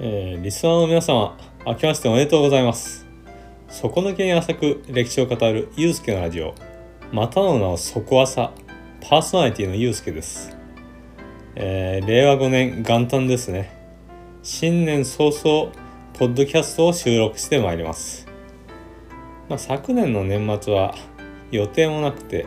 えーリスナーの皆様、明けましておめでとうございます。底抜けに浅く歴史を語るゆうすけのラジオ、またの名を底浅、パーソナリティのゆうすけです。えー令和5年元旦ですね。新年早々、ポッドキャストを収録してまいります。まあ、昨年の年末は予定もなくて、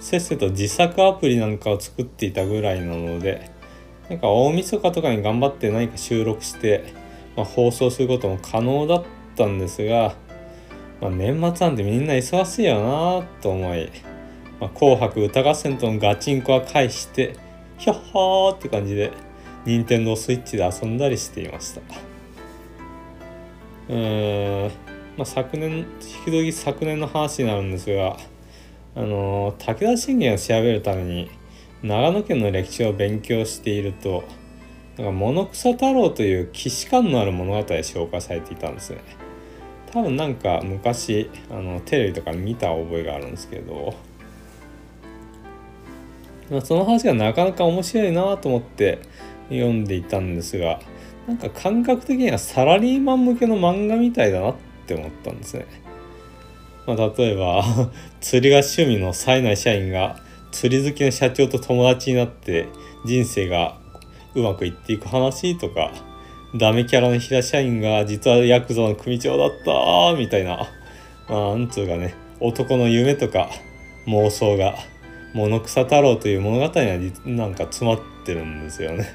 せっせと自作アプリなんかを作っていたぐらいなので、なんか大晦日とかに頑張って何か収録して、まあ、放送することも可能だったんですが、まあ、年末なんてみんな忙しいよなと思い、まあ、紅白歌合戦とのガチンコは返して、ひゃっはーって感じで、任天堂スイッチで遊んだりしていました。うーん、まあ、昨年、引き続き昨年の話になるんですが、あのー武田信玄を調べるために長野県の歴史を勉強しているとなんか物草太郎という既視感のある物語が紹介されていたんですね。多分なんか昔あのテレビとか見た覚えがあるんですけど、まあ、その話がなかなか面白いなと思って読んでいたんですがなんか感覚的にはサラリーマン向けの漫画みたいだなって思ったんですね。まあ、例えば 釣りが趣味の冴えない社員が釣り好きの社長と友達になって人生がうまくいっていく話とかダメキャラの平社員が実はヤクザの組長だったみたいな、まあ、なんつうかね男の夢とか妄想が物草太郎という物語にはなんか詰まってるんですよね。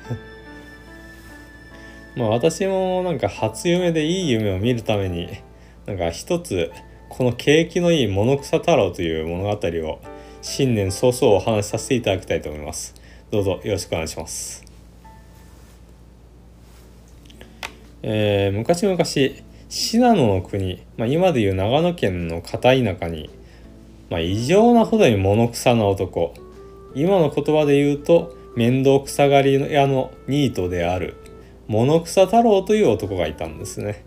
まあ私もなんか初夢でいい夢を見るためになんか一つこの景気のいい物草太郎という物語を新年早々お話しさせていただきたいと思います。どうぞよろしくお願いします。えー昔々信濃の国、まあ、今でいう長野県の片田舎に、まあ、異常なほどに物草な男今の言葉で言うと面倒くさがり屋のニートである物草太郎という男がいたんですね。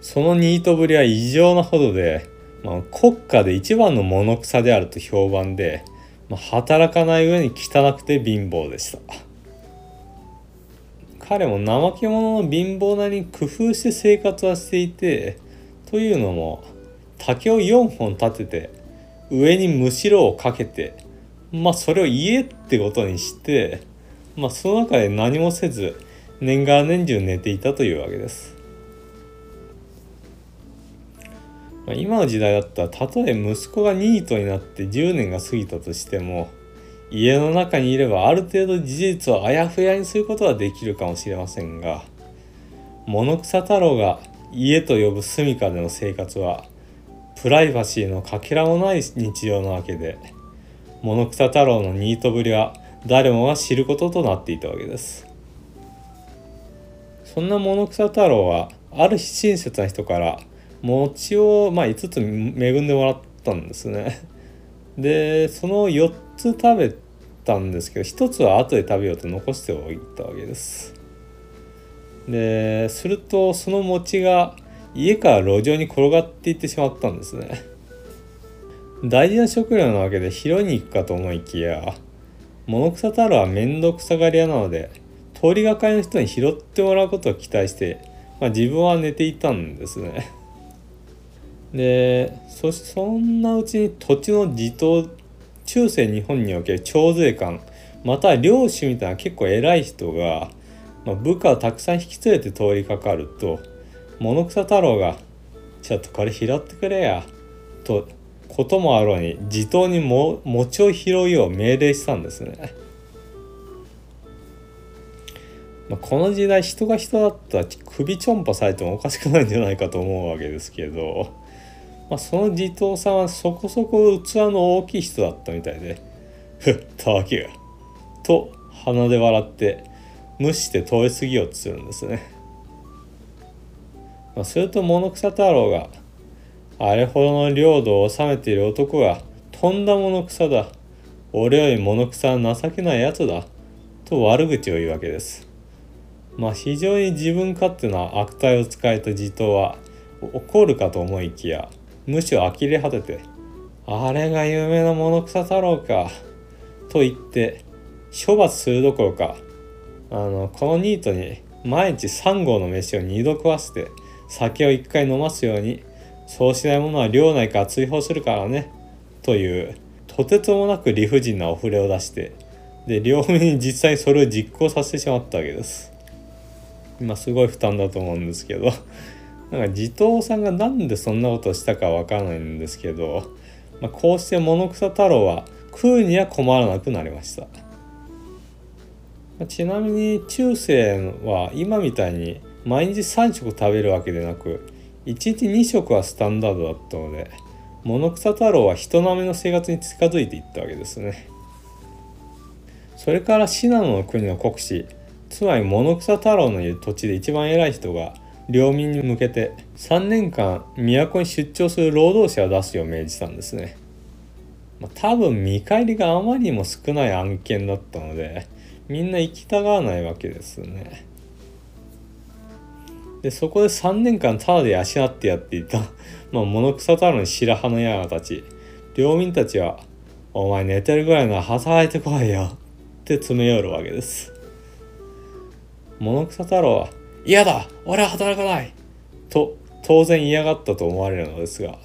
そのニートぶりは異常なほどで、まあ、国家で一番の物草であると評判で、まあ、働かない上に汚くて貧乏でした。彼も怠け者の貧乏なりに工夫して生活はしていてというのも竹を4本立てて上にむしろをかけてまあそれを家ってことにしてまあその中で何もせず年がら年中寝ていたというわけです。今の時代だったらたとえ息子がニートになって10年が過ぎたとしても家の中にいればある程度事実をあやふやにすることはできるかもしれませんが物草太郎が家と呼ぶ住処での生活はプライバシーのかけらもない日常なわけで物草太郎のニートぶりは誰もが知ることとなっていたわけです。そんな物草太郎はある日親切な人から餅を、まあ、5つ恵んでもらったんですね。でその4つ食べたんですけど1つは後で食べようと残しておいたわけです。でするとその餅が家から路上に転がっていってしまったんですね。大事な食料なわけで拾いに行くかと思いきや物草太郎は面倒くさがり屋なので通りがかりの人に拾ってもらうことを期待して、まあ、自分は寝ていたんですね。でそそんなうちに土地の地頭中世日本における徴税官または領主みたいな結構偉い人が、まあ、部下をたくさん引き連れて通りかかると物草太郎が「ちょっとこれ拾ってくれや」とこともあろうに地頭にも餅を拾うよう命令したんですね。まあ、この時代人が人だったら首ちょんぱされてもおかしくないんじゃないかと思うわけですけど、まあ、その地頭さんはそこそこ器の大きい人だったみたいで「ふ ったけが」と鼻で笑って無視して通り過ぎようとするんですね。まあ、すると物草太郎が「あれほどの領土を治めている男がとんだ物草だ俺より物草は情けないやつだ」と悪口を言うわけです。まあ非常に自分勝手な悪態を使えた地頭は怒るかと思いきやむしろ呆れ果てて「あれが有名な物草太郎か」と言って処罰するどころか「あのこのニートに毎日3合の飯を2度食わせて酒を1回飲ますようにそうしないものは寮内から追放するからねというとてつもなく理不尽なお触れを出してで両面に実際にそれを実行させてしまったわけです。今すごい負担だと思うんですけど。なんか地頭さんがなんでそんなことしたかわからないんですけど、まあ、こうして物草太郎は食うには困らなくなりました。ちなみに中世は今みたいに毎日3食食べるわけでなく1日2食はスタンダードだったので物草太郎は人並みの生活に近づいていったわけですね。それから信濃の国の国司つまり物草太郎のいる土地で一番偉い人が領民に向けて3年間都に出張する労働者を出すよう命じたんですね、まあ、多分見返りがあまりにも少ない案件だったのでみんな行きたがらないわけですね。でそこで3年間ただで養ってやっていた、ま、物草太郎に白羽の矢が立ち領民たちは「お前寝てるぐらいなら働いてこいよ」って詰め寄るわけです。物草太郎は「嫌だ俺は働かない!」と当然嫌がったと思われるのですが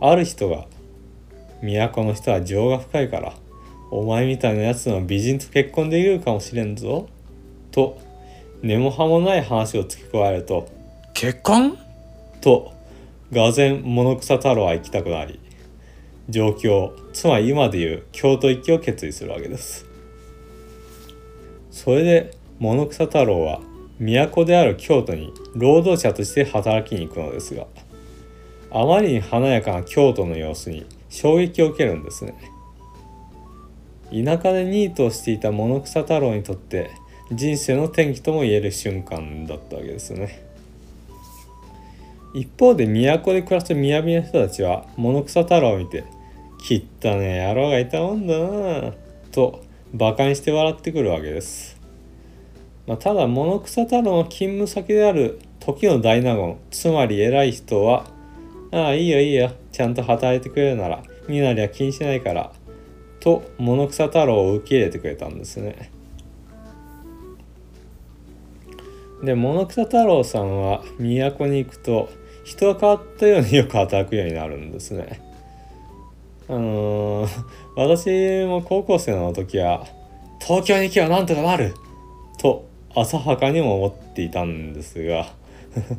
ある人が「都の人は情が深いからお前みたいなやつの美人と結婚できるかもしれんぞ」と根も葉もない話を付け加えると「結婚?」とがぜん物草太郎は行きたくなり上京つまり今でいう京都行きを決意するわけですそれで物草太郎は都である京都に労働者として働きに行くのですがあまりに華やかな京都の様子に衝撃を受けるんですね。田舎でニートをしていた物草太郎にとって人生の転機とも言える瞬間だったわけですね。一方で都で暮らす雅の人たちは物草太郎を見て「きったね野郎がいたもんだな」と馬鹿にして笑ってくるわけです、まあ、ただ物草太郎の勤務先である時の大納言つまり偉い人は「ああいいよいいよちゃんと働いてくれるなら身なりは気にしないから」と物草太郎を受け入れてくれたんですね。で物草太郎さんは都に行くと人が変わったようによく働くようになるんですね。あのー、私も高校生の時は東京に行けばなんとかなると浅はかにも思っていたんですが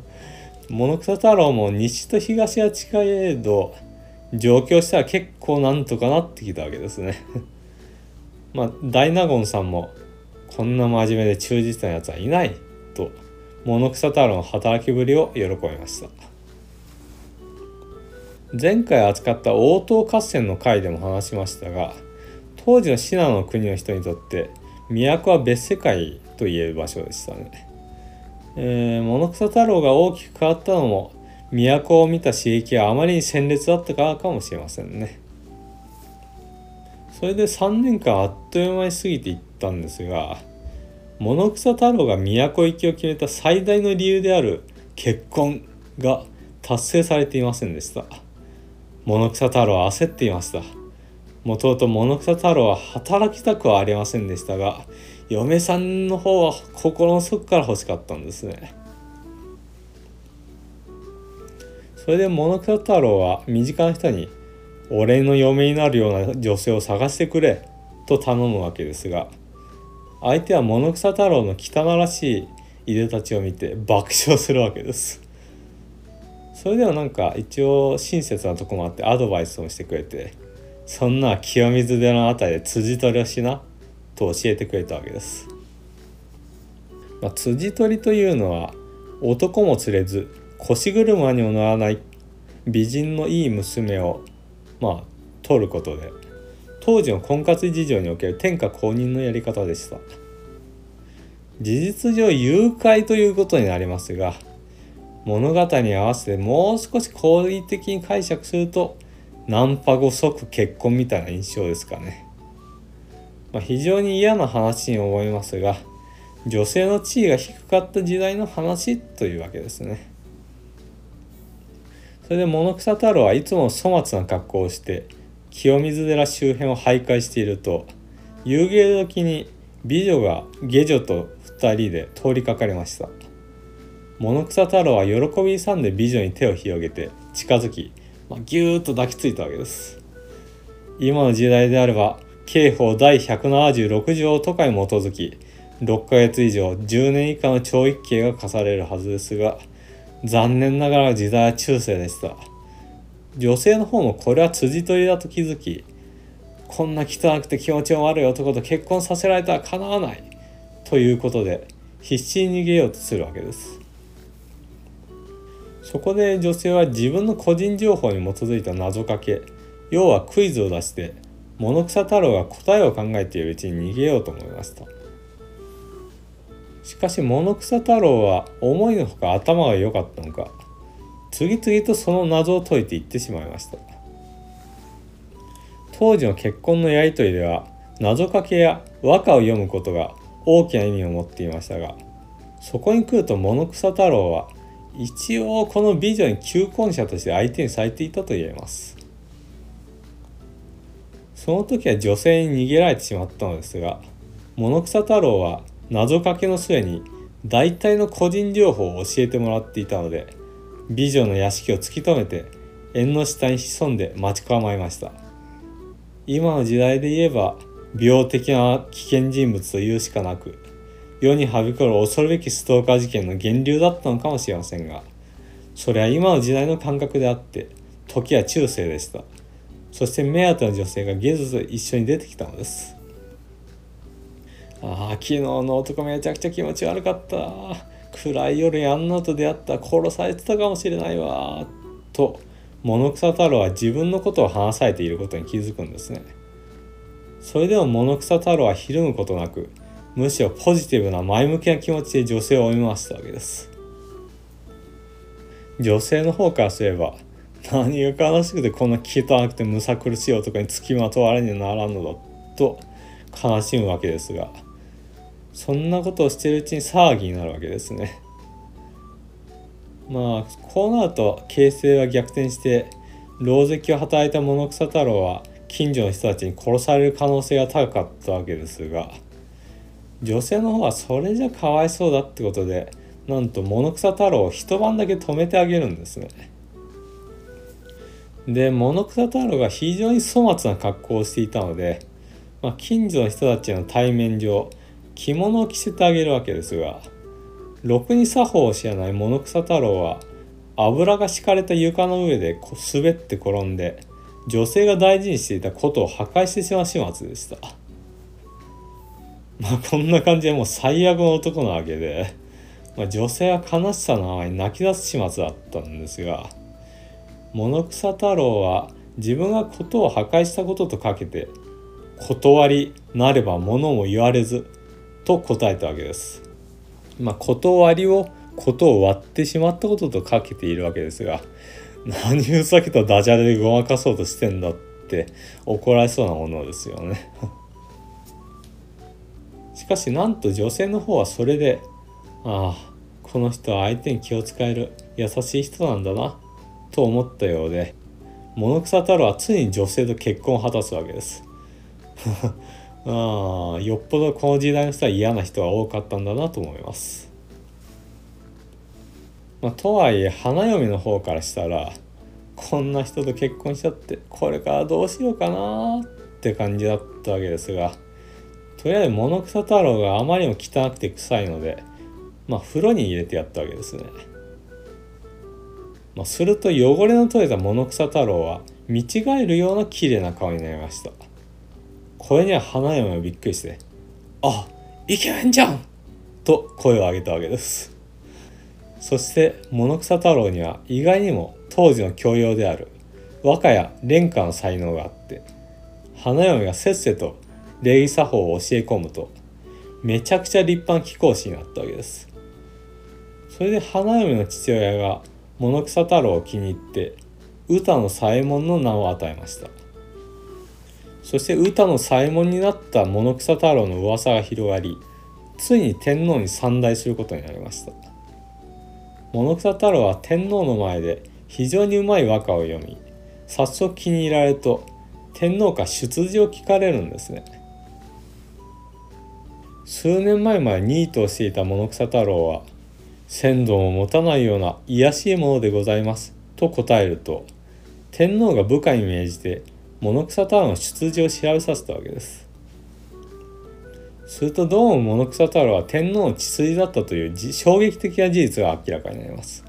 物草太郎も西と東は近いど上京したら結構なんとかなってきたわけですね。まあ大納言さんもこんな真面目で忠実なやつはいないと物草太郎の働きぶりを喜びました。前回扱った応答合戦の回でも話しましたが当時の信濃の国の人にとって都は別世界と言える場所でしたね、えー、物草太郎が大きく変わったのも都を見た刺激があまりに鮮烈だったからかもしれませんね。それで3年間あっという間に過ぎていったんですが物草太郎が都行きを決めた最大の理由である結婚が達成されていませんでした。物草太郎は焦っていました。もともと物草太郎は働きたくはありませんでしたが嫁さんの方は心の底から欲しかったんですね。それで物草太郎は身近な人に「俺の嫁になるような女性を探してくれ」と頼むわけですが相手は物草太郎の汚らしいいでたちを見て爆笑するわけです。それでもなんか一応親切なとこもあってアドバイスもしてくれてそんな清水寺の辺りで辻取りをしな。と教えてくれたわけです、まあ、辻取りというのは男も連れず腰車にも乗らない美人のいい娘をまあ取ることで当時の婚活事情における天下公認のやり方でした。事実上誘拐ということになりますが物語に合わせてもう少し好意的に解釈するとナンパ後即結婚みたいな印象ですかね、まあ、非常に嫌な話に思いますが女性の地位が低かった時代の話というわけですね。それで物草太郎はいつも粗末な格好をして清水寺周辺を徘徊していると夕暮れ時に美女が下女と2人で通りかかりました。物草太郎は喜び勇んで美女に手を広げて近づき、まあ、ぎゅーっと抱きついたわけです。今の時代であれば刑法第176条とかに基づき6ヶ月以上10年以下の懲役刑が課されるはずですが残念ながら時代は中世でした。女性の方もこれは辻取りだと気づきこんな汚くて気持ちの悪い男と結婚させられたらかなわないということで必死に逃げようとするわけです。そこで女性は自分の個人情報に基づいた謎かけ要はクイズを出して物草太郎が答えを考えているうちに逃げようと思いましたしかし物草太郎は思いのほか頭が良かったのか。次々とその謎を解いていってしまいました。当時の結婚のやり取りでは謎かけや和歌を読むことが大きな意味を持っていましたがそこに来ると物草太郎は一応この美女に求婚者として相手にされていたと言えます。その時は女性に逃げられてしまったのですが物草太郎は謎かけの末に大体の個人情報を教えてもらっていたので美女の屋敷を突き止めて縁の下に潜んで待ち構えました。今の時代で言えば病的な危険人物というしかなく世にはびこる恐るべきストーカー事件の源流だったのかもしれませんがそれは今の時代の感覚であって時は中世でした。そして目当ての女性がゲズと一緒に出てきたのです。ああ昨日の男めちゃくちゃ気持ち悪かった。暗い夜にあんなと出会った殺されてたかもしれないわ。と物草太郎は自分のことを話されていることに気づくんですね。それでも物草太郎はひるむことなくむしろポジティブな前向きな気持ちで女性を追い回したわけです。女性の方からすれば何が悲しくてこんな汚くてむさ苦しい男につきまとわれにならんのだと悲しむわけですがそんなことをしてるうちに騒ぎになるわけですねまあこうなると形勢は逆転して狼藉を働いた物草太郎は近所の人たちに殺される可能性が高かったわけですが女性の方はそれじゃかわいそうだってことでなんと物草太郎を一晩だけ止めてあげるんですね。で物草太郎が非常に粗末な格好をしていたので、まあ、近所の人たちの対面上着物を着せてあげるわけですがろくに作法を知らない物草太郎は油が敷かれた床の上で滑って転んで女性が大事にしていたことを破壊してしまう始末でした。まあこんな感じでもう最悪の男なわけで、まあ、女性は悲しさのあまり泣き出す始末だったんですが物草太郎は自分がことを破壊したこととかけて断りなれば物も言われずと答えたわけです。まあ、断りをことを割ってしまったこととかけているわけですが何ふざけたダジャレでごまかそうとしてんだって怒られそうなものですよね しかしなんと女性の方はそれでああこの人は相手に気を使える優しい人なんだなと思ったようで物草太郎は常に女性と結婚を果たすわけです ああよっぽどこの時代の人は嫌な人が多かったんだなと思います。まあ、とはいえ花嫁の方からしたらこんな人と結婚しちゃってこれからどうしようかなって感じだったわけですがとりあえず物草太郎があまりにも汚くて臭いのでまあ風呂に入れてやったわけですね。まあ、すると汚れの取れた物草太郎は見違えるような綺麗な顔になりました。これには花嫁もびっくりして「あイケメンじゃん!」と声を上げたわけですそして物草太郎には意外にも当時の教養である和歌や廉歌の才能があって花嫁がせっせと礼儀作法を教え込むとめちゃくちゃ立派な貴公子になったわけですそれで花嫁の父親が物草太郎を気に入って歌の左衛門の名を与えました。そして歌の左衛門になった物草太郎の噂が広がりついに天皇に参内することになりました。物草太郎は天皇の前で非常にうまい和歌を読み早速気に入られると天皇から出自を聞かれるんですね。数年前までニートをしていた物草太郎は鮮度も持たないような卑しいものでございます。と答えると天皇が部下に命じて物草太郎の出自を調べさせたわけです。するとどうも物草太郎は天皇の血筋だったという衝撃的な事実が明らかになります。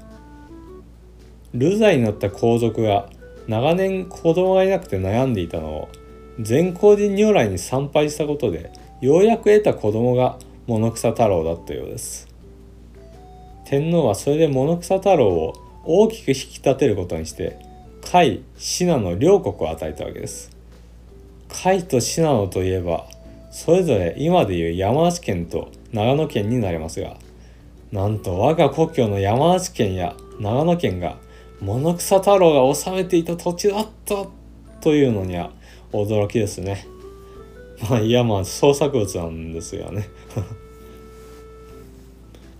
流罪になった皇族が長年子供がいなくて悩んでいたのを善光寺如来に参拝したことでようやく得た子供が物草太郎だったようです。天皇はそれで物草太郎を大きく引き立てることにして甲斐信濃両国を与えたわけです甲斐と信濃といえばそれぞれ今でいう山梨県と長野県になりますがなんと我が故郷の山梨県や長野県が物草太郎が治めていた土地だったというのには驚きですね。まあいやまあ創作物なんですよね。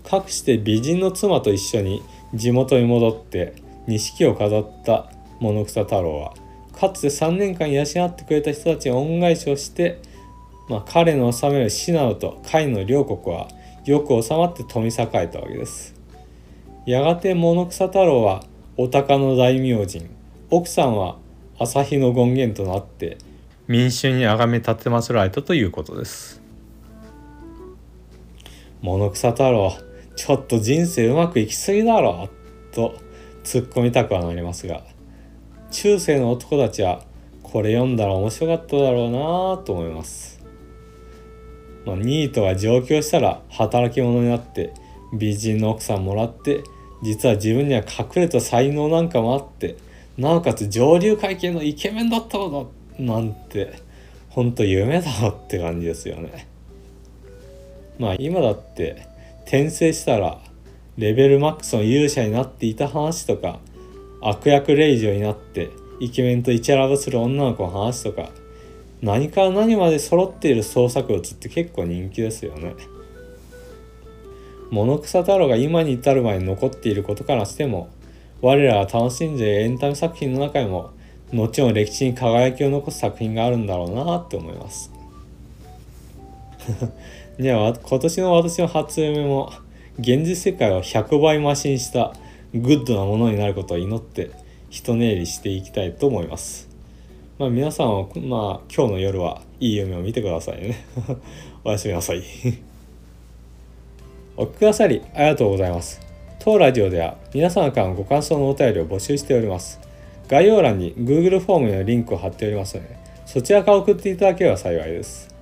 かくして美人の妻と一緒に地元に戻って錦を飾った物草太郎はかつて3年間養ってくれた人たちに恩返しをして、まあ、彼の治める信濃と甲斐の両国はよく収まって富栄えたわけです。やがて物草太郎はお鷹の大明神奥さんは朝日の権限となって民衆に崇め立てまつられたということです物草太郎ちょっと人生うまくいき過ぎだろと。突っ込みたくはなりますが。中世の男たちはこれ読んだら面白かっただろうなと思います、まあ、ニートが上京したら働き者になって美人の奥さんもらって実は自分には隠れた才能なんかもあってなおかつ上流階級のイケメンだったのだなんてほんと夢だって感じですよね。まあ今だって転生したらレベルマックスの勇者になっていた話とか悪役令嬢になってイケメンとイチャラブする女の子の話とか何から何まで揃っている創作物って結構人気ですよね。物草太郎が今に至る前に残っていることからしても我らが楽しんでいるエンタメ作品の中にも後の歴史に輝きを残す作品があるんだろうなって思いますじゃあ今年の私の初夢も現実世界を100倍増しにしたグッドなものになることを祈って一寝入りしていきたいと思いますまあ皆さんはまあ今日の夜はいい夢を見てくださいね おやすみなさい お聞きくださりありがとうございます。当ラジオでは皆様からのご感想のお便りを募集しております。概要欄に Google フォームのリンクを貼っておりますので、そちらから送っていただければ幸いです。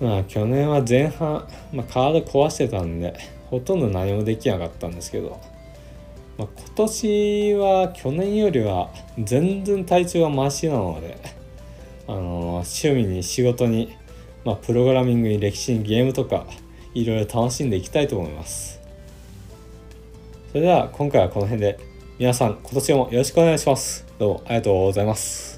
まあ去年は前半、まあ、体壊してたんで、ほとんど何もできなかったんですけど、まあ、今年は去年よりは全然体調がマシなので、あの趣味に仕事に、まあ、プログラミングに歴史にゲームとかいろいろ楽しんでいきたいと思います。それでは今回はこの辺で。皆さん今年もよろしくお願いします。どうもありがとうございます。